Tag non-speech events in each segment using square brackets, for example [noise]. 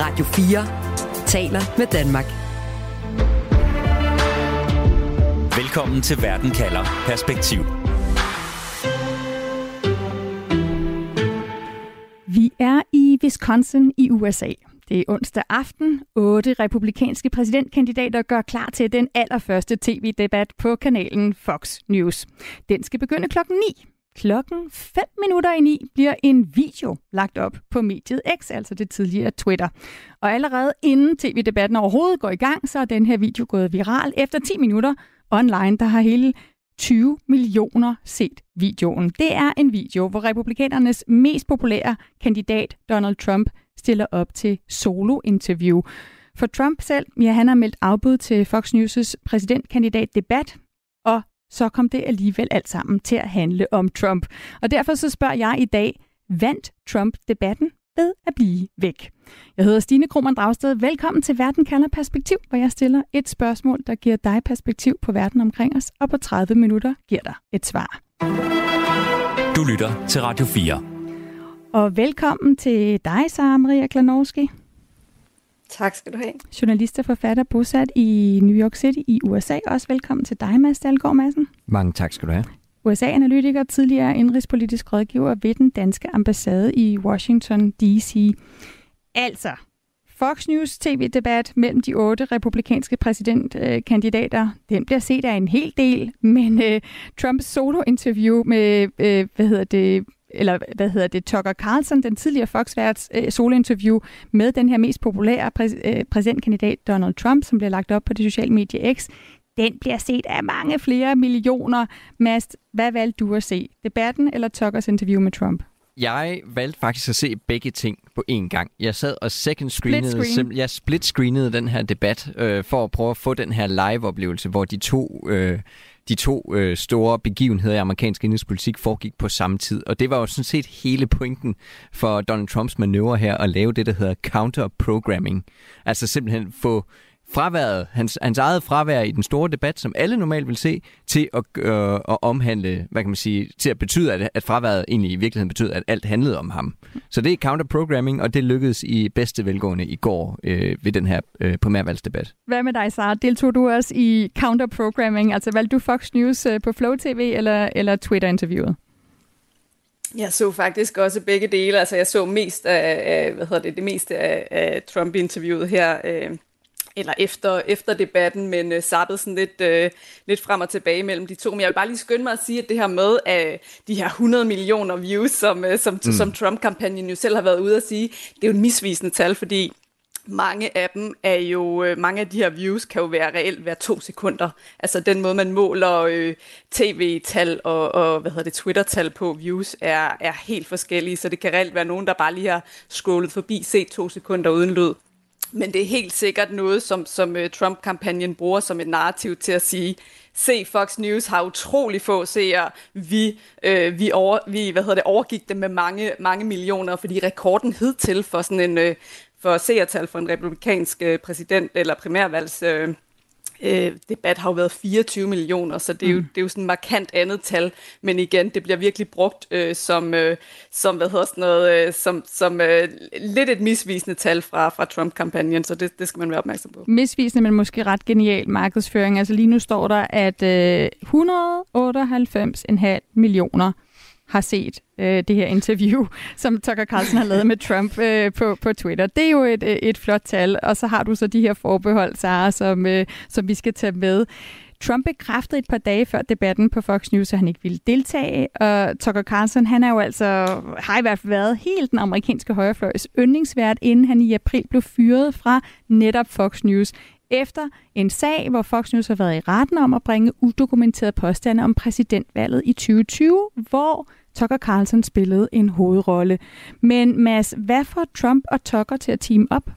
Radio 4 taler med Danmark. Velkommen til Verden kalder Perspektiv. Vi er i Wisconsin i USA. Det er onsdag aften. Otte republikanske præsidentkandidater gør klar til den allerførste tv-debat på kanalen Fox News. Den skal begynde klokken 9. Klokken 5 minutter i 9 bliver en video lagt op på mediet X, altså det tidligere Twitter. Og allerede inden tv-debatten overhovedet går i gang, så er den her video gået viral. Efter 10 minutter online, der har hele 20 millioner set videoen. Det er en video, hvor republikanernes mest populære kandidat, Donald Trump, stiller op til solo-interview. For Trump selv, ja, han har meldt afbud til Fox News' præsidentkandidat debat, så kom det alligevel alt sammen til at handle om Trump. Og derfor så spørger jeg i dag, vandt Trump debatten ved at blive væk? Jeg hedder Stine Krohmann Dragsted. Velkommen til Verden kalder perspektiv, hvor jeg stiller et spørgsmål, der giver dig perspektiv på verden omkring os, og på 30 minutter giver dig et svar. Du lytter til Radio 4. Og velkommen til dig, Sara Maria Klanowski. Tak skal du have. Journalist og forfatter bosat i New York City i USA. Også velkommen til dig, Mads Dahlgaard Madsen. Mange tak skal du have. USA-analytiker, tidligere indrigspolitisk rådgiver ved den danske ambassade i Washington D.C. Altså, Fox News tv-debat mellem de otte republikanske præsidentkandidater, den bliver set af en hel del, men uh, Trumps solo-interview med, uh, hvad hedder det, eller hvad hedder det, Tucker Carlson, den tidligere Fox-værts uh, solo-interview med den her mest populære præ- uh, præsidentkandidat Donald Trump, som bliver lagt op på det sociale medie X, den bliver set af mange flere millioner. Mast, hvad valgte du at se? Debatten eller Tuckers interview med Trump? Jeg valgte faktisk at se begge ting på én gang. Jeg sad og second screenede, Split screen. jeg split screenede den her debat øh, for at prøve at få den her live oplevelse, hvor de to øh, de to øh, store begivenheder i amerikansk indrigspolitik foregik på samme tid. Og det var jo sådan set hele pointen for Donald Trumps manøvre her at lave det, der hedder counter-programming. Altså simpelthen få fraværet, hans, hans eget fravær i den store debat, som alle normalt vil se, til at, øh, at omhandle, hvad kan man sige, til at betyde, at, at fraværet egentlig i virkeligheden betyder, at alt handlede om ham. Så det er counterprogramming, og det lykkedes i bedste velgående i går øh, ved den her øh, primærvalgsdebat. Hvad med dig, Sara? Deltog du også i counterprogramming? Altså valgte du Fox News øh, på Flow TV eller, eller Twitter-interviewet? Jeg så faktisk også begge dele. Altså, jeg så mest af, af hvad hedder det, det meste af, af Trump-interviewet her, øh, eller efter, efter debatten, men øh, sappede sådan lidt, øh, lidt frem og tilbage mellem de to. Men jeg vil bare lige skynde mig at sige, at det her med øh, de her 100 millioner views, som, øh, som, mm. som Trump-kampagnen jo selv har været ude at sige, det er jo et misvisende tal, fordi mange af dem er jo, øh, mange af de her views kan jo være reelt hver to sekunder. Altså den måde, man måler øh, tv-tal og, og hvad hedder det, Twitter-tal på views er, er helt forskellige, så det kan reelt være nogen, der bare lige har scrollet forbi, set to sekunder uden lyd. Men det er helt sikkert noget, som, som øh, Trump-kampagnen bruger som et narrativ til at sige, se, Fox News har utrolig få seere. Vi, øh, vi, over, vi hvad hedder det, overgik dem med mange, mange millioner, fordi rekorden hed til for sådan en øh, for seertal for en republikansk øh, præsident eller primærvalgs øh, øh, debat har jo været 24 millioner, så det er, jo, det er jo sådan et markant andet tal, men igen, det bliver virkelig brugt øh, som, øh, som, hvad hedder sådan noget, øh, som, som øh, lidt et misvisende tal fra, fra Trump-kampagnen, så det, det skal man være opmærksom på. Misvisende, men måske ret genial markedsføring. Altså lige nu står der, at øh, 198,5 millioner har set øh, det her interview, [laughs] som Tucker Carlson har lavet med Trump øh, på, på Twitter. Det er jo et, øh, et flot tal, og så har du så de her forbehold, Sara, som, øh, som vi skal tage med. Trump bekræftede et par dage før debatten på Fox News, at han ikke ville deltage, og Tucker Carlson, han er jo altså, har i hvert fald været helt den amerikanske højrefløjs yndlingsvært, inden han i april blev fyret fra netop Fox News efter en sag, hvor Fox News har været i retten om at bringe udokumenterede påstande om præsidentvalget i 2020, hvor Tucker Carlson spillede en hovedrolle. Men Mads, hvad får Trump og Tucker til at team op?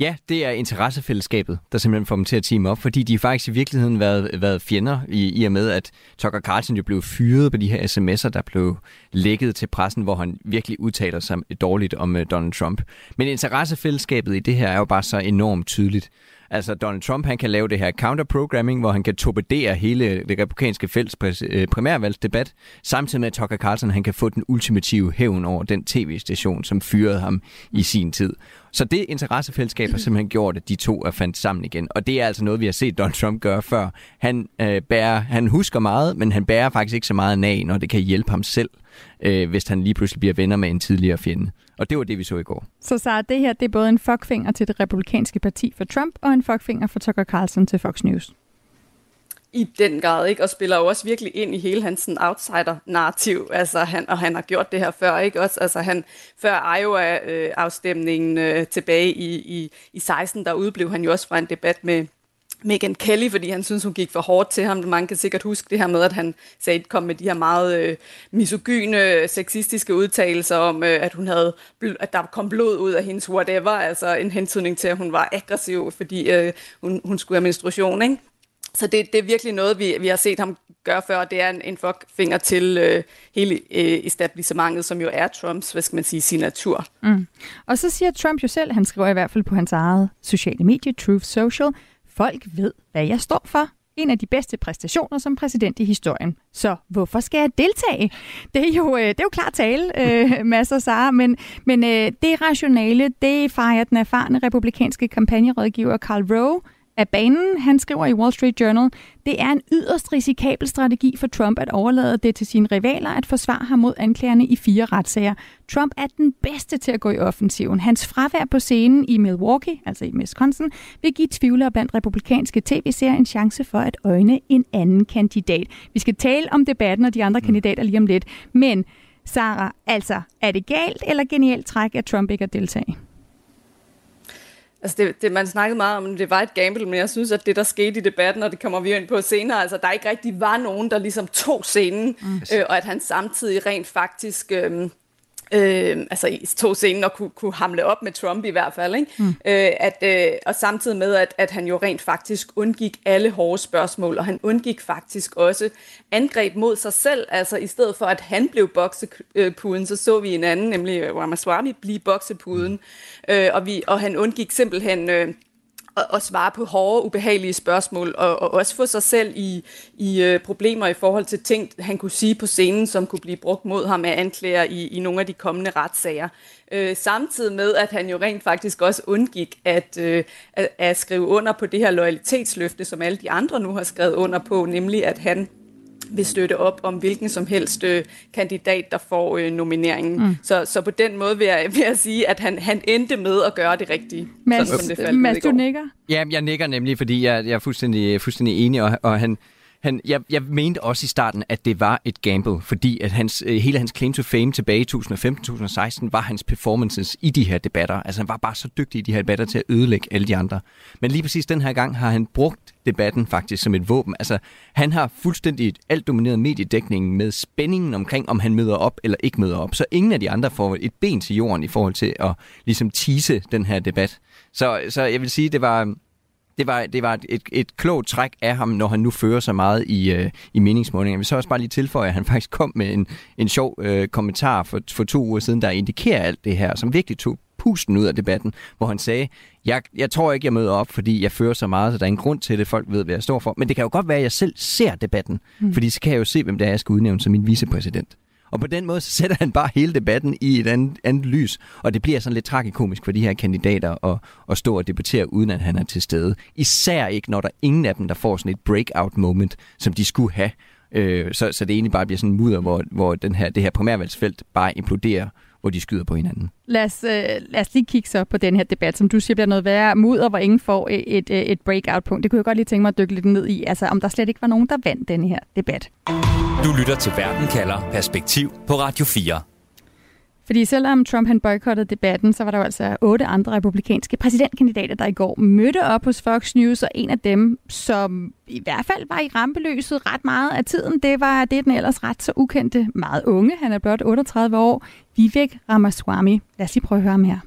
Ja, det er interessefællesskabet, der simpelthen får dem til at team op, fordi de faktisk i virkeligheden været, været fjender i, i og med, at Tucker Carlson jo blev fyret på de her sms'er, der blev lækket til pressen, hvor han virkelig udtaler sig dårligt om uh, Donald Trump. Men interessefællesskabet i det her er jo bare så enormt tydeligt. Altså Donald Trump, han kan lave det her counterprogramming, hvor han kan torpedere hele det republikanske fælles øh, primærvalgsdebat, samtidig med at Tucker Carlson, han kan få den ultimative hævn over den tv-station, som fyrede ham i sin tid. Så det interessefællesskab har simpelthen gjort, at de to er fandt sammen igen. Og det er altså noget, vi har set Donald Trump gøre før. Han, øh, bærer, han husker meget, men han bærer faktisk ikke så meget af, når det kan hjælpe ham selv, øh, hvis han lige pludselig bliver venner med en tidligere fjende. Og det var det, vi så i går. Så så det her det er både en fuckfinger til det republikanske parti for Trump, og en fuckfinger for Tucker Carlson til Fox News. I den grad, ikke? Og spiller jo også virkelig ind i hele hans outsider-narrativ. Altså, han, og han har gjort det her før, ikke? Også, altså, han, før Iowa-afstemningen øh, tilbage i, i, i 16, der udblev han jo også fra en debat med, Megan Kelly, fordi han synes, hun gik for hårdt til ham. Man kan sikkert huske det her med, at han sagde, kom med de her meget øh, misogyne, sexistiske udtalelser om, øh, at hun havde, at der kom blod ud af hendes whatever, altså en hentydning til, at hun var aggressiv, fordi øh, hun, hun skulle have menstruation, ikke? Så det, det er virkelig noget, vi, vi har set ham gøre før, og det er en, en finger til øh, hele øh, etablissementet, som jo er Trumps, hvad skal man sige, signatur. Mm. Og så siger Trump jo selv, han skriver i hvert fald på hans eget sociale medie, Truth Social, Folk ved, hvad jeg står for. En af de bedste præstationer som præsident i historien. Så hvorfor skal jeg deltage? Det er jo, øh, det er jo klart tale, øh, [laughs] masser Sara, men, men øh, det rationale, det fejrer den erfarne republikanske kampagnerådgiver Carl Rowe af banen. Han skriver i Wall Street Journal, det er en yderst risikabel strategi for Trump at overlade det til sine rivaler at forsvare ham mod anklagerne i fire retssager. Trump er den bedste til at gå i offensiven. Hans fravær på scenen i Milwaukee, altså i Wisconsin, vil give tvivlere blandt republikanske tv-serier en chance for at øjne en anden kandidat. Vi skal tale om debatten og de andre kandidater lige om lidt, men Sara, altså, er det galt eller genialt træk, at Trump ikke er deltage? Altså det, det, man snakkede meget om, det var et gamble, men jeg synes, at det, der skete i debatten, og det kommer vi ind på senere, altså der ikke rigtig var nogen, der ligesom tog scenen, mm. øh, og at han samtidig rent faktisk... Øh, øh, altså i to scenen og kunne, kunne hamle op med Trump i hvert fald, ikke? Mm. Øh, at, øh, og samtidig med, at, at han jo rent faktisk undgik alle hårde spørgsmål, og han undgik faktisk også angreb mod sig selv, altså i stedet for at han blev boksepuden, så så vi en anden, nemlig Ramaswamy, blive boksepuden, mm. øh, og, vi, og han undgik simpelthen... Øh, at, at svare på hårde, ubehagelige spørgsmål, og, og også få sig selv i, i øh, problemer i forhold til ting, han kunne sige på scenen, som kunne blive brugt mod ham af anklager i, i nogle af de kommende retssager. Øh, samtidig med, at han jo rent faktisk også undgik at, øh, at, at skrive under på det her loyalitetsløfte, som alle de andre nu har skrevet under på, nemlig at han vil støtte op om hvilken som helst øh, kandidat, der får øh, nomineringen. Mm. Så, så på den måde vil jeg, vil jeg sige, at han, han endte med at gøre det rigtige. Mads, Mads du nikker? Ja, jeg nikker nemlig, fordi jeg, jeg er fuldstændig, fuldstændig enig, og, og han, han, jeg, jeg mente også i starten, at det var et gamble, fordi at hans, øh, hele hans claim to fame tilbage i 2015-2016 var hans performances i de her debatter. Altså han var bare så dygtig i de her debatter til at ødelægge alle de andre. Men lige præcis den her gang har han brugt debatten faktisk som et våben. Altså han har fuldstændig alt domineret mediedækningen med spændingen omkring, om han møder op eller ikke møder op. Så ingen af de andre får et ben til jorden i forhold til at ligesom tease den her debat. Så, så jeg vil sige, det var det var, det var et, et klogt træk af ham, når han nu fører så meget i, øh, i meningsmålingen. Jeg vil så også bare lige tilføje, at han [laughs] faktisk kom med en, en sjov øh, kommentar for, for to uger siden, der indikerer alt det her, som virkelig tog pusten ud af debatten, hvor han sagde, jeg, jeg tror ikke, jeg møder op, fordi jeg fører så meget, så der er en grund til det, folk ved, hvad jeg står for. Men det kan jo godt være, at jeg selv ser debatten, mm. fordi så kan jeg jo se, hvem det er, jeg skal udnævne som min vicepræsident. Og på den måde så sætter han bare hele debatten i et andet, andet lys, og det bliver sådan lidt tragikomisk for de her kandidater at, at stå og debattere, uden at han er til stede. Især ikke, når der er ingen af dem, der får sådan et breakout moment, som de skulle have. Øh, så, så det egentlig bare bliver sådan en mudder, hvor, hvor den her, det her primærvalgsfelt bare imploderer hvor de skyder på hinanden. Lad os, øh, lad os lige kigge så på den her debat, som du siger bliver noget værre mudder, hvor ingen får et, et, et breakout-punkt. Det kunne jeg godt lige tænke mig at dykke lidt ned i, altså om der slet ikke var nogen, der vandt den her debat. Du lytter til Verden kalder Perspektiv på Radio 4. Fordi selvom Trump han boykottede debatten, så var der jo altså otte andre republikanske præsidentkandidater, der i går mødte op hos Fox News, og en af dem, som i hvert fald var i rampelyset ret meget af tiden, det var det den ellers ret så ukendte, meget unge, han er blot 38 år, Vivek Ramaswamy. Lad os lige prøve at høre ham her.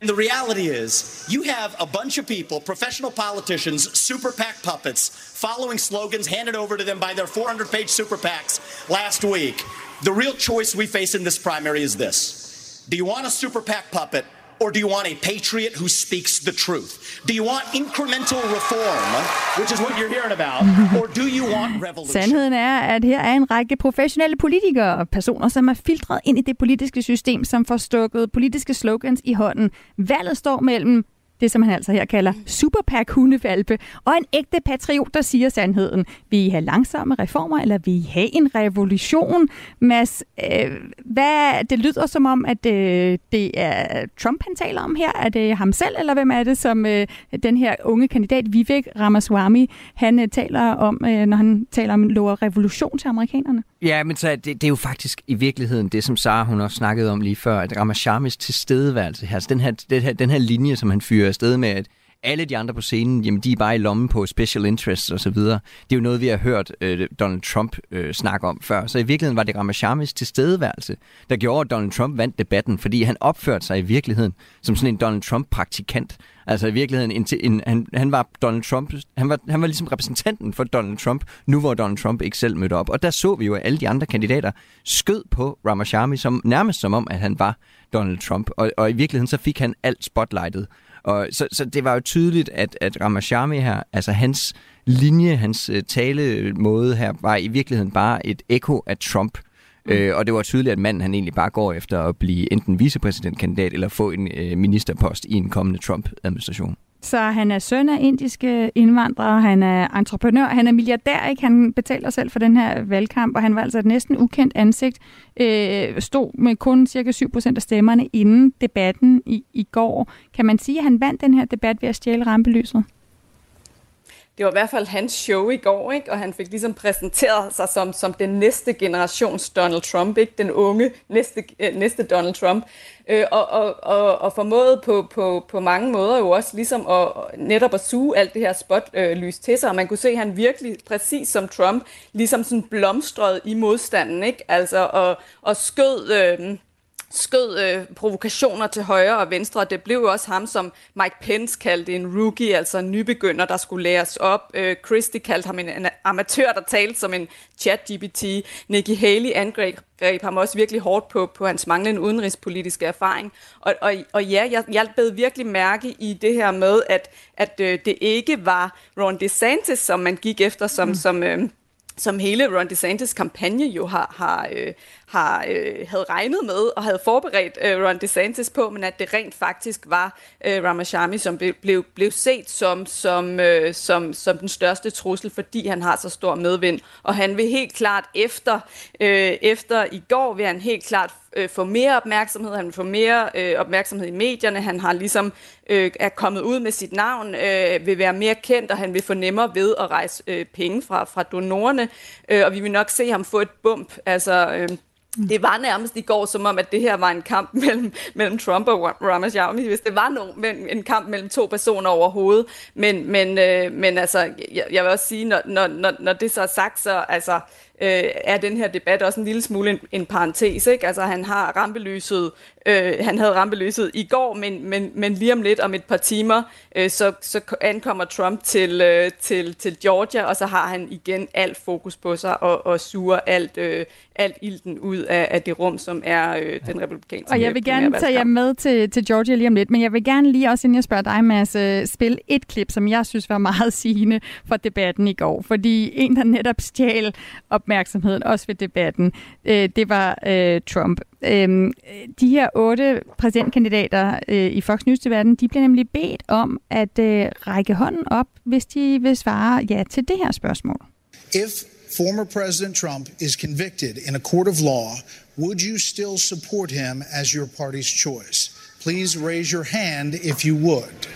And the reality is, you have a bunch of people, professional politicians, super PAC puppets, following slogans handed over to them by their 400 page super PACs last week. The real choice we face in this primary is this Do you want a super PAC puppet or do you want a patriot who speaks the truth? Do you want incremental reform, which is what you're hearing about, or do you want revolution? Sandheden er, at her er en række professionelle politikere og personer, som er filtreret ind i det politiske system, som får stukket politiske slogans i hånden. Valget står mellem det som han altså her kalder superpack hundevalpe, og en ægte patriot, der siger sandheden. Vil I have langsomme reformer, eller vil I have en revolution? Mads, øh, hvad, det lyder som om, at øh, det er Trump, han taler om her. Er det ham selv, eller hvem er det, som øh, den her unge kandidat, Vivek Ramaswamy, han øh, taler om, øh, når han taler om lover revolution til amerikanerne? Ja, men så det, det er jo faktisk i virkeligheden det, som Sara hun også snakkede om lige før, at Ramashamis tilstedeværelse her, altså den her, den her, den her linje, som han fyrer afsted med, at alle de andre på scenen, jamen de er bare i lommen på special interests og så videre. Det er jo noget, vi har hørt øh, Donald Trump øh, snakke om før. Så i virkeligheden var det Ramashamis tilstedeværelse, der gjorde, at Donald Trump vandt debatten, fordi han opførte sig i virkeligheden som sådan en Donald Trump-praktikant. Altså i virkeligheden, en, en, han, han var Donald Trump, han var, han var ligesom repræsentanten for Donald Trump, nu hvor Donald Trump ikke selv mødte op. Og der så vi jo, at alle de andre kandidater skød på Ramashami, som, nærmest som om, at han var Donald Trump. Og, og i virkeligheden så fik han alt spotlightet. Og så, så det var jo tydeligt, at, at Ramashami her, altså hans linje, hans uh, talemåde her, var i virkeligheden bare et ekko af Trump. Mm. Øh, og det var tydeligt, at manden han egentlig bare går efter at blive enten vicepræsidentkandidat eller få en øh, ministerpost i en kommende Trump-administration. Så han er søn af indiske indvandrere, han er entreprenør, han er milliardær, ikke? Han betaler selv for den her valgkamp, og han var altså et næsten ukendt ansigt. Øh, stod med kun cirka 7% af stemmerne inden debatten i, i går. Kan man sige, at han vandt den her debat ved at stjæle rampelyset? Det var i hvert fald hans show i går, ikke? og han fik ligesom præsenteret sig som, som den næste generations Donald Trump, ikke? den unge næste, øh, næste Donald Trump, øh, og, og, og, og formåede på, på, på mange måder jo også ligesom at, netop at suge alt det her spotlys øh, til sig, og man kunne se, at han virkelig, præcis som Trump, ligesom sådan blomstrede i modstanden, ikke? altså og, og skød... Øh, skød øh, provokationer til højre og venstre, og det blev jo også ham, som Mike Pence kaldte en rookie, altså en nybegynder, der skulle læres op. Øh, Christie kaldte ham en, en amatør, der talte som en chat-GPT. Nikki Haley angreb ham også virkelig hårdt på, på hans manglende udenrigspolitiske erfaring. Og, og, og ja, jeg, jeg bed virkelig mærke i det her med, at, at øh, det ikke var Ron DeSantis, som man gik efter som, mm. som øh, som hele Ron DeSantis kampagne jo har, har, øh, har øh, havde regnet med og havde forberedt øh, Ron DeSantis på, men at det rent faktisk var øh, Ramachami, som blev, blev, blev set som, som, øh, som, som den største trussel, fordi han har så stor medvind. Og han vil helt klart efter, øh, efter i går, vil han helt klart øh, få mere opmærksomhed, han vil få mere øh, opmærksomhed i medierne, han har ligesom øh, er kommet ud med sit navn, øh, vil være mere kendt, og han vil få nemmere ved at rejse øh, penge fra, fra donorerne, øh, og vi vil nok se ham få et bump, altså... Øh, Mm. det var nærmest i går som om, at det her var en kamp [laughs] mellem, mellem Trump og Ramaswamy, hvis det var nogen, en kamp mellem to personer overhovedet. Men, men, øh, men altså, jeg, jeg vil også sige, når, når, når det så er sagt, så altså, øh, er den her debat også en lille smule en, en parentes. Ikke? Altså, han har rampelyset Øh, han havde rampelyset i går, men, men, men lige om lidt, om et par timer, øh, så, så ankommer Trump til, øh, til, til Georgia, og så har han igen alt fokus på sig og, og suger alt, øh, alt ilten ud af, af det rum, som er øh, den republikanske Og jeg vil gerne tage jer med til, til Georgia lige om lidt, men jeg vil gerne lige også, inden jeg spørger dig, Mads, øh, spille et klip, som jeg synes var meget [laughs] sigende for debatten i går. Fordi en, der netop stjal opmærksomheden også ved debatten, øh, det var øh, Trump. Øhm, de her otte præsidentkandidater øh, i Fox news til verden, de bliver nemlig bedt om at øh, række hånden op, hvis de vil svare ja til det her spørgsmål. If former President Trump is convicted in a court of law, would you still support him as your party's choice? Please raise your hand if you would.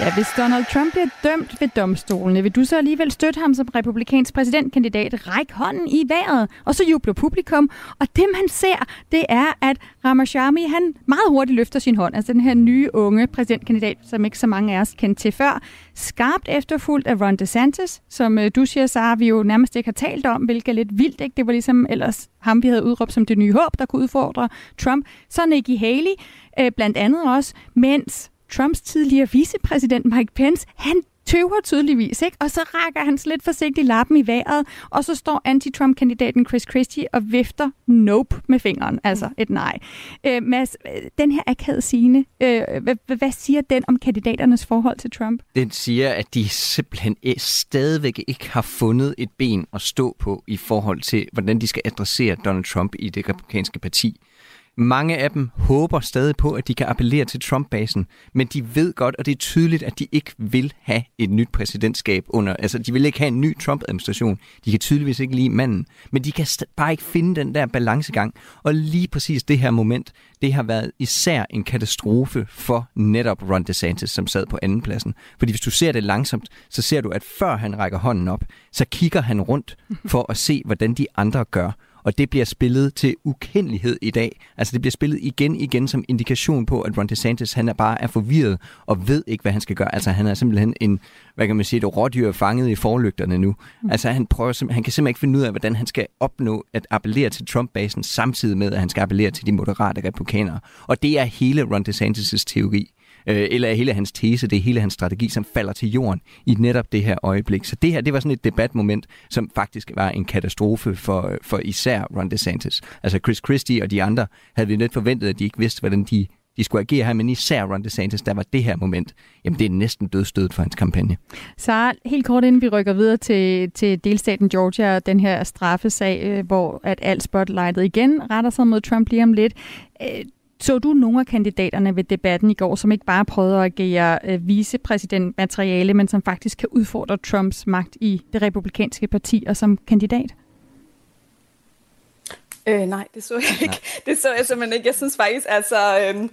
Ja, hvis Donald Trump bliver dømt ved domstolene, vil du så alligevel støtte ham som republikansk præsidentkandidat? Ræk hånden i vejret, og så jubler publikum. Og det man ser, det er, at Ramachami, han meget hurtigt løfter sin hånd. Altså den her nye unge præsidentkandidat, som ikke så mange af os kendte til før. Skarpt efterfulgt af Ron DeSantis, som øh, du siger, Sara, vi jo nærmest ikke har talt om, hvilket er lidt vildt. Ikke? Det var ligesom ellers ham, vi havde udråbt som det nye håb, der kunne udfordre Trump. Så Nikki Haley, øh, blandt andet også, mens Trumps tidligere vicepræsident Mike Pence, han tøver tydeligvis, ikke? Og så rækker han lidt forsigtigt lappen i vejret, og så står anti-Trump-kandidaten Chris Christie og vifter nope med fingeren, altså mm. et nej. Øh, Mads, den her akavede scene, øh, hvad, hvad siger den om kandidaternes forhold til Trump? Den siger, at de simpelthen stadigvæk ikke har fundet et ben at stå på i forhold til, hvordan de skal adressere Donald Trump i det republikanske parti. Mange af dem håber stadig på, at de kan appellere til Trump-basen, men de ved godt, og det er tydeligt, at de ikke vil have et nyt præsidentskab under, altså de vil ikke have en ny Trump-administration. De kan tydeligvis ikke lide manden, men de kan bare ikke finde den der balancegang. Og lige præcis det her moment, det har været især en katastrofe for netop Ron DeSantis, som sad på andenpladsen. Fordi hvis du ser det langsomt, så ser du, at før han rækker hånden op, så kigger han rundt for at se, hvordan de andre gør og det bliver spillet til ukendelighed i dag. Altså det bliver spillet igen igen som indikation på, at Ron DeSantis han er bare er forvirret og ved ikke, hvad han skal gøre. Altså han er simpelthen en, hvad kan man sige, et rådyr fanget i forlygterne nu. Mm. Altså han, prøver, han kan simpelthen ikke finde ud af, hvordan han skal opnå at appellere til Trump-basen, samtidig med, at han skal appellere til de moderate republikanere. Og det er hele Ron DeSantis' teori øh, eller hele hans tese, det er hele hans strategi, som falder til jorden i netop det her øjeblik. Så det her, det var sådan et debatmoment, som faktisk var en katastrofe for, for især Ron DeSantis. Altså Chris Christie og de andre havde vi lidt forventet, at de ikke vidste, hvordan de de skulle agere her, men især Ron DeSantis, der var det her moment, jamen det er næsten dødstødet for hans kampagne. Så helt kort inden vi rykker videre til, til delstaten Georgia, den her straffesag, øh, hvor at alt spotlightet igen retter sig mod Trump lige om lidt. Øh, så du nogle af kandidaterne ved debatten i går, som ikke bare prøvede at agere øh, vicepræsidentmateriale, men som faktisk kan udfordre Trumps magt i det republikanske parti og som kandidat? Øh, nej, det så jeg ikke. Nej. Det så jeg simpelthen ikke. Jeg synes faktisk, altså, øh,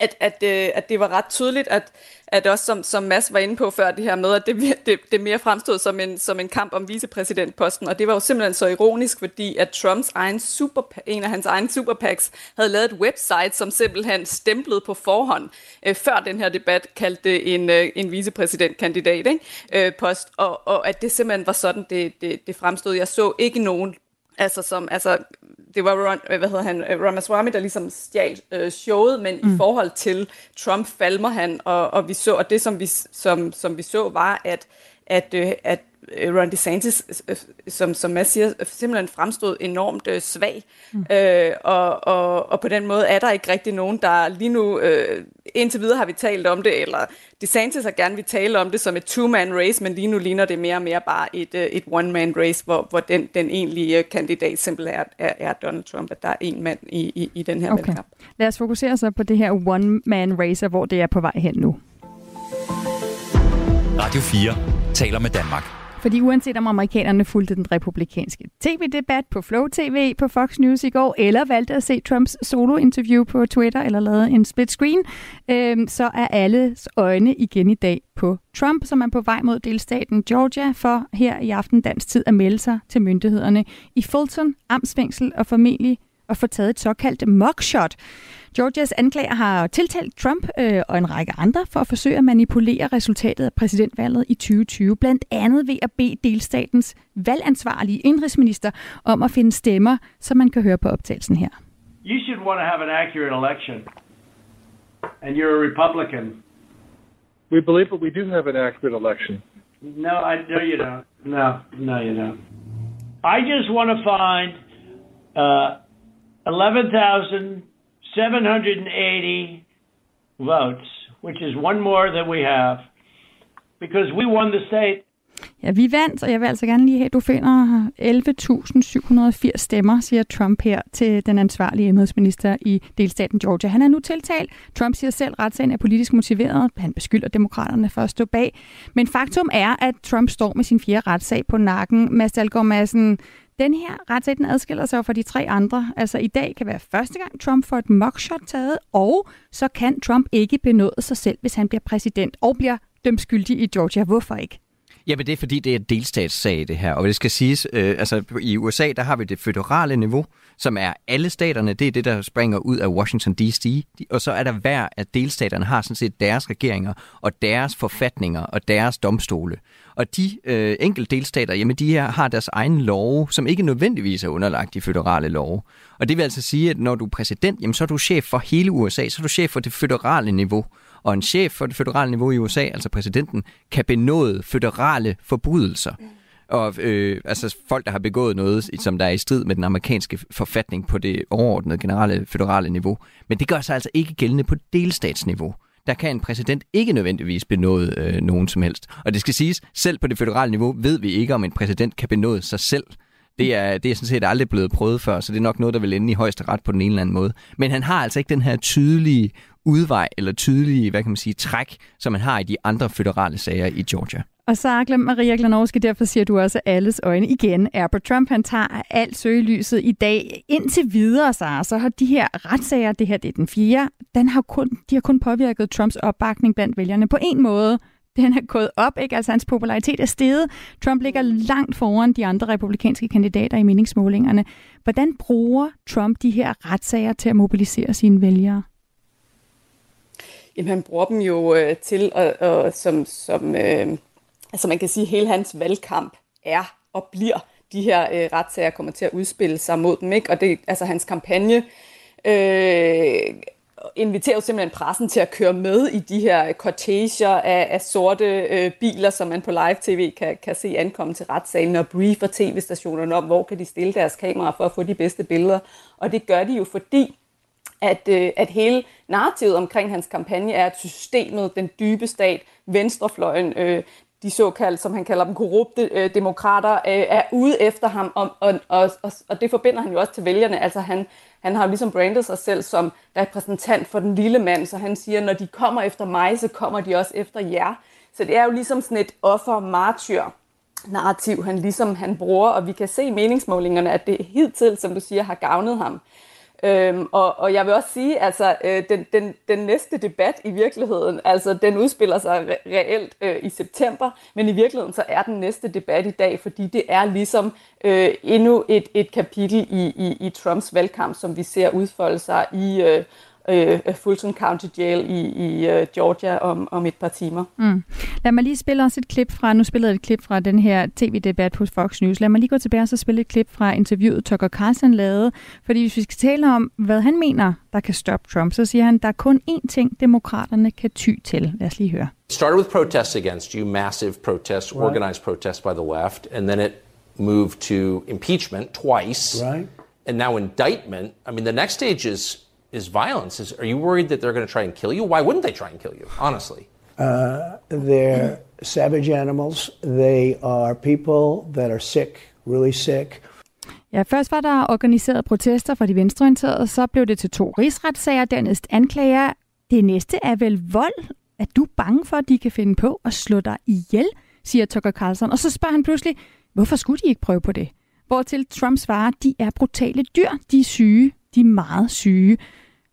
at, at, øh, at det var ret tydeligt, at, at også som, som Mads var inde på før det her med, at det, [laughs] det, det mere fremstod som en, som en kamp om vicepræsidentposten, og det var jo simpelthen så ironisk, fordi at Trumps egen super, en af hans egne superpacks havde lavet et website, som simpelthen stemplede på forhånd, øh, før den her debat kaldte det en, øh, en vicepræsidentkandidat ikke? Øh, post, og, og at det simpelthen var sådan, det, det, det fremstod. Jeg så ikke nogen altså som, altså det var Ron, hvad hedder han, øh, Ramaswamy, der ligesom stjal øh, showet, men mm. i forhold til Trump falmer han, og, og vi så, og det som vi, som, som vi så var, at, at, øh, at Øh, Ron DeSantis, øh, som, som Mads siger, simpelthen fremstod enormt øh, svag. Mm. Øh, og, og, og på den måde er der ikke rigtig nogen, der lige nu, øh, indtil videre har vi talt om det, eller DeSantis har gerne vil tale om det som et two-man race, men lige nu ligner det mere og mere bare et, et one-man race, hvor, hvor den, den egentlige kandidat simpelthen er, er, er Donald Trump, at der er en mand i, i, i den her okay. valgkamp. Lad os fokusere så på det her one-man race, hvor det er på vej hen nu. Radio 4 taler med Danmark. Fordi uanset om amerikanerne fulgte den republikanske tv-debat på Flow TV på Fox News i går, eller valgte at se Trumps solo-interview på Twitter, eller lavede en split screen, øh, så er alles øjne igen i dag på Trump, som er på vej mod delstaten Georgia for her i aften dansk tid at melde sig til myndighederne i Fulton, Amtsfængsel og formentlig at få taget et såkaldt mugshot. Georgias anklager har tiltalt Trump øh, og en række andre for at forsøge at manipulere resultatet af præsidentvalget i 2020, blandt andet ved at bede delstatens valgansvarlige indrigsminister om at finde stemmer, som man kan høre på optagelsen her. You should want to have an accurate election. And you're a Republican. We believe that we do have an accurate election. No, I no you don't. No, no you don't. I just want to find uh, 11,000 780 votes, which is one more than we have, because we won the state. Ja, vi vandt, og jeg vil altså gerne lige have, at du finder 11.780 stemmer, siger Trump her til den ansvarlige indrigsminister i delstaten Georgia. Han er nu tiltalt. Trump siger selv, at retssagen er politisk motiveret. Han beskylder demokraterne for at stå bag. Men faktum er, at Trump står med sin fjerde retssag på nakken. Mads Dahlgaard Madsen, den her retssag, den adskiller sig fra de tre andre. Altså i dag kan være første gang, Trump får et mugshot taget, og så kan Trump ikke benåde sig selv, hvis han bliver præsident og bliver dømt skyldig i Georgia. Hvorfor ikke? Jamen det er fordi, det er delstatssag det her, og det skal siges, øh, altså i USA, der har vi det føderale niveau, som er alle staterne, det er det, der springer ud af Washington D.C., og så er der hver af delstaterne har sådan set deres regeringer, og deres forfatninger, og deres domstole. Og de øh, enkelte delstater, jamen de her har deres egen love, som ikke nødvendigvis er underlagt de føderale love. Og det vil altså sige, at når du er præsident, jamen så er du chef for hele USA, så er du chef for det føderale niveau. Og en chef for det føderale niveau i USA, altså præsidenten, kan benåde føderale forbrydelser. Og øh, altså folk, der har begået noget, som der er i strid med den amerikanske forfatning på det overordnede generelle føderale niveau. Men det gør sig altså ikke gældende på delstatsniveau der kan en præsident ikke nødvendigvis benåde øh, nogen som helst. Og det skal siges, selv på det føderale niveau ved vi ikke, om en præsident kan benåde sig selv. Det er, det er sådan set aldrig blevet prøvet før, så det er nok noget, der vil ende i højeste ret på den ene eller anden måde. Men han har altså ikke den her tydelige udvej, eller tydelige, hvad kan man sige, træk, som man har i de andre føderale sager i Georgia. Og så Maria Glanovski, derfor siger du også, at alles øjne igen er på Trump. Han tager alt søgelyset i dag. Indtil videre, så, så har de her retssager, det her det er den fjerde, den har kun, de har kun påvirket Trumps opbakning blandt vælgerne på en måde. Den er gået op, ikke? Altså hans popularitet er steget. Trump ligger langt foran de andre republikanske kandidater i meningsmålingerne. Hvordan bruger Trump de her retssager til at mobilisere sine vælgere? Jamen, han bruger dem jo øh, til, og, og som, som øh, altså man kan sige, hele hans valgkamp er og bliver de her øh, retssager kommer til at udspille sig mod dem. Ikke? Og det, altså hans kampagne øh, inviterer jo simpelthen pressen til at køre med i de her corteger af, af sorte øh, biler, som man på live-tv kan, kan se ankomme til retssalen og briefer tv-stationerne om, hvor kan de stille deres kameraer for at få de bedste billeder. Og det gør de jo, fordi at, øh, at hele narrativet omkring hans kampagne er, at systemet, den dybe stat, venstrefløjen, øh, de såkaldte, som han kalder dem, korrupte øh, demokrater, øh, er ude efter ham, og, og, og, og det forbinder han jo også til vælgerne. Altså han, han har jo ligesom brandet sig selv som repræsentant for den lille mand, så han siger, når de kommer efter mig, så kommer de også efter jer. Så det er jo ligesom sådan et offer-martyr narrativ, han ligesom han bruger, og vi kan se i meningsmålingerne, at det hidtil, som du siger, har gavnet ham. Øhm, og, og jeg vil også sige, altså øh, den, den, den næste debat i virkeligheden, altså den udspiller sig re- reelt øh, i september, men i virkeligheden så er den næste debat i dag, fordi det er ligesom øh, endnu et, et kapitel i, i, i Trumps valgkamp, som vi ser udfolde sig i øh, øh, Fulton County Jail i, i uh, Georgia om, om et par timer. Mm. Lad mig lige spille os et klip fra, nu spillede jeg et klip fra den her tv-debat hos Fox News. Lad mig lige gå tilbage og så spille et klip fra interviewet Tucker Carlson lavede, fordi hvis vi skal tale om, hvad han mener, der kan stoppe Trump, så siger han, der er kun én ting, demokraterne kan ty til. Lad os lige høre. It started with protests against you, massive protests, right. organized protests by the left, and then it moved to impeachment twice. Right. And now indictment. I mean, the next stage is is violence. Is, are you worried that they're going to try and kill you? Why wouldn't they try and kill you, honestly? Uh, they're savage animals. They are people that are sick, really sick. Ja, først var der organiseret protester fra de venstreorienterede, så blev det til to rigsretssager, dernæst anklager. Det næste er vel vold? Er du bange for, at de kan finde på at slå dig ihjel, siger Tucker Carlson. Og så spørger han pludselig, hvorfor skulle de ikke prøve på det? Hvortil Trump svarer, de er brutale dyr, de er syge, de er meget syge.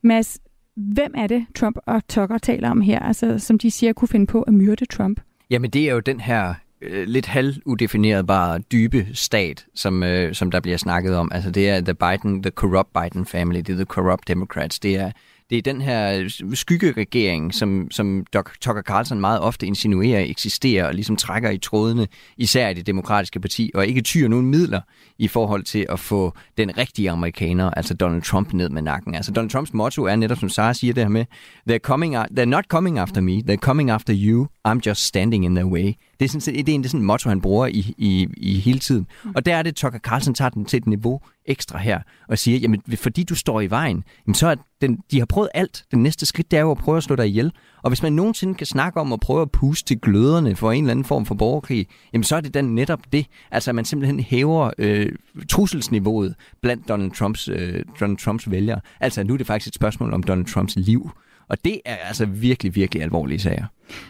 Mads, hvem er det, Trump og Tucker taler om her, altså, som de siger kunne finde på at myrde Trump? Jamen, det er jo den her øh, lidt halvudefinerbare dybe stat, som, øh, som der bliver snakket om. Altså, det er the Biden, the corrupt Biden family, det er the corrupt Democrats. Det er det er den her skyggeregering, som, som Tucker Carlson meget ofte insinuerer eksisterer og ligesom trækker i trådene, især i det demokratiske parti, og ikke tyrer nogen midler i forhold til at få den rigtige amerikaner, altså Donald Trump, ned med nakken. Altså Donald Trumps motto er netop, som Sara siger det her med, they're, coming, they're not coming after me, they're coming after you, I'm just standing in their way. Det er, sådan, det er en sådan motto, han bruger i, i, i hele tiden. Og der er det, Tucker Carlson tager den til et niveau ekstra her, og siger, jamen fordi du står i vejen, jamen, så er den, de har prøvet alt. Den næste skridt, det er jo at prøve at slå dig ihjel. Og hvis man nogensinde kan snakke om at prøve at puste til gløderne for en eller anden form for borgerkrig, jamen så er det den netop det. Altså at man simpelthen hæver øh, trusselsniveauet blandt Donald Trumps, øh, Donald Trumps vælgere. Altså nu er det faktisk et spørgsmål om Donald Trumps liv. Og det er altså virkelig, virkelig alvorlige sager.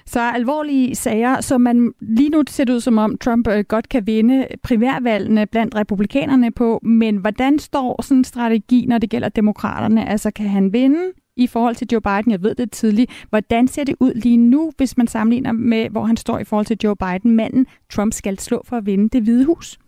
Så alvorlige sager, som man lige nu ser ud som om Trump øh, godt kan vinde primærvalgene blandt republikanerne på, men hvordan står sådan en strategi, når det gælder demokraterne? Altså kan han vinde i forhold til Joe Biden? Jeg ved det tidligt. Hvordan ser det ud lige nu, hvis man sammenligner med, hvor han står i forhold til Joe Biden, manden Trump skal slå for at vinde det hvide hus?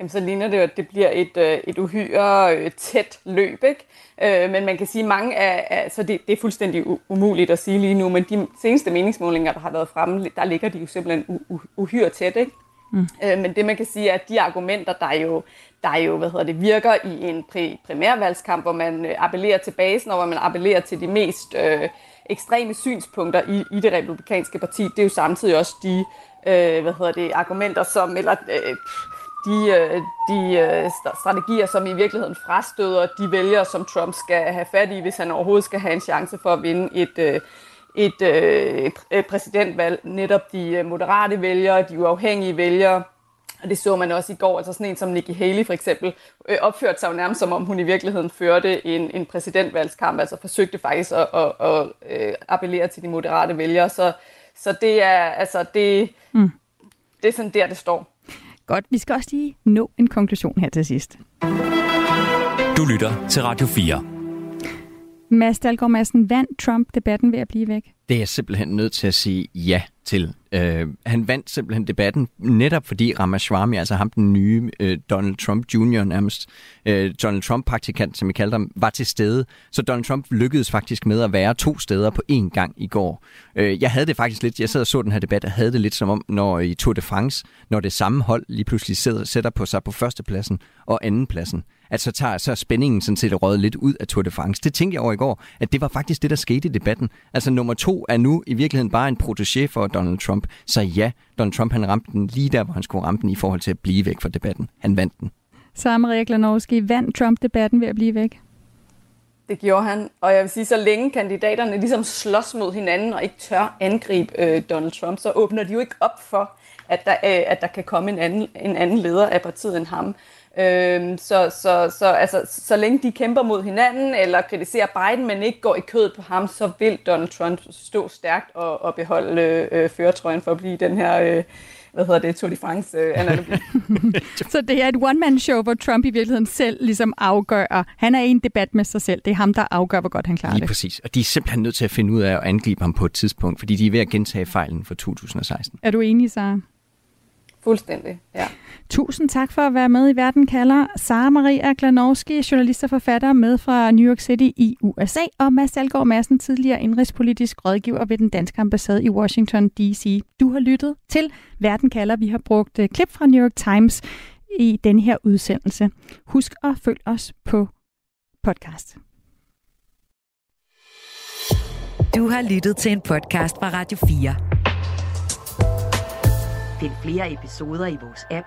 Jamen, så ligner det jo, at det bliver et, øh, et uhyre øh, tæt løb, ikke? Øh, men man kan sige, mange af, af så det, det er fuldstændig umuligt at sige lige nu, men de seneste meningsmålinger, der har været fremme, der ligger de jo simpelthen uhyre tæt, ikke? Mm. Men det man kan sige er, at de argumenter, der jo, der jo hvad hedder det, virker i en pri, primærvalgskamp, hvor man appellerer til basen, og hvor man appellerer til de mest øh, ekstreme synspunkter i, i det republikanske parti. Det er jo samtidig også de øh, hvad hedder det, argumenter, som, eller øh, de, øh, de øh, strategier, som i virkeligheden frastøder de vælgere, som Trump skal have fat i, hvis han overhovedet skal have en chance for at vinde et, øh, et, et præsidentvalg. Netop de moderate vælgere, de uafhængige vælgere, og det så man også i går, altså sådan en som Nikki Haley for eksempel, opførte sig jo nærmest som om hun i virkeligheden førte en, en præsidentvalgskamp, altså forsøgte faktisk at, at, at, at appellere til de moderate vælgere. Så, så det er altså det, mm. det er sådan der, det står. Godt, vi skal også lige nå en konklusion her til sidst. Du lytter til Radio 4. Mads Dahlgaard Madsen, vandt Trump debatten ved at blive væk? Det er jeg simpelthen nødt til at sige ja til. Øh, han vandt simpelthen debatten, netop fordi Ramaswamy, altså ham den nye øh, Donald Trump Jr. nærmest, øh, Donald Trump-praktikant, som vi kalder ham, var til stede. Så Donald Trump lykkedes faktisk med at være to steder på én gang i går. Øh, jeg havde det faktisk lidt, jeg sad og så den her debat, og havde det lidt som om, når i Tour de France, når det samme hold lige pludselig sætter, sætter på sig på førstepladsen og andenpladsen at så tager så spændingen sådan set røget lidt ud af Tour de France. Det tænkte jeg over i går, at det var faktisk det, der skete i debatten. Altså nummer to er nu i virkeligheden bare en protégé for Donald Trump. Så ja, Donald Trump han ramte den lige der, hvor han skulle ramme den i forhold til at blive væk fra debatten. Han vandt den. Så Maria Glanovski, vandt Trump debatten ved at blive væk? Det gjorde han, og jeg vil sige, så længe kandidaterne ligesom slås mod hinanden og ikke tør angribe øh, Donald Trump, så åbner de jo ikke op for, at der, øh, at der kan komme en anden, en anden leder af partiet end ham. Øhm, så, så, så, altså, så længe de kæmper mod hinanden eller kritiserer Biden, men ikke går i kødet på ham, så vil Donald Trump stå stærkt og, og beholde øh, føretrøjen for at blive den her... Øh, hvad hedder det, Tour de France øh, analogi. [laughs] så det er et one-man-show, hvor Trump i virkeligheden selv ligesom afgør, han er i en debat med sig selv, det er ham, der afgør, hvor godt han klarer Lige det. præcis, og de er simpelthen nødt til at finde ud af at angribe ham på et tidspunkt, fordi de er ved at gentage fejlen fra 2016. Er du enig, Sara? Fuldstændig, ja. Tusind tak for at være med i Verden kalder. Sara Maria Glanowski, journalist og forfatter med fra New York City i USA, og Mads Algaard Madsen, tidligere indrigspolitisk rådgiver ved den danske ambassade i Washington D.C. Du har lyttet til Verden kalder. Vi har brugt øh, klip fra New York Times i den her udsendelse. Husk at følge os på podcast. Du har lyttet til en podcast fra Radio 4. Find flere episoder i vores app,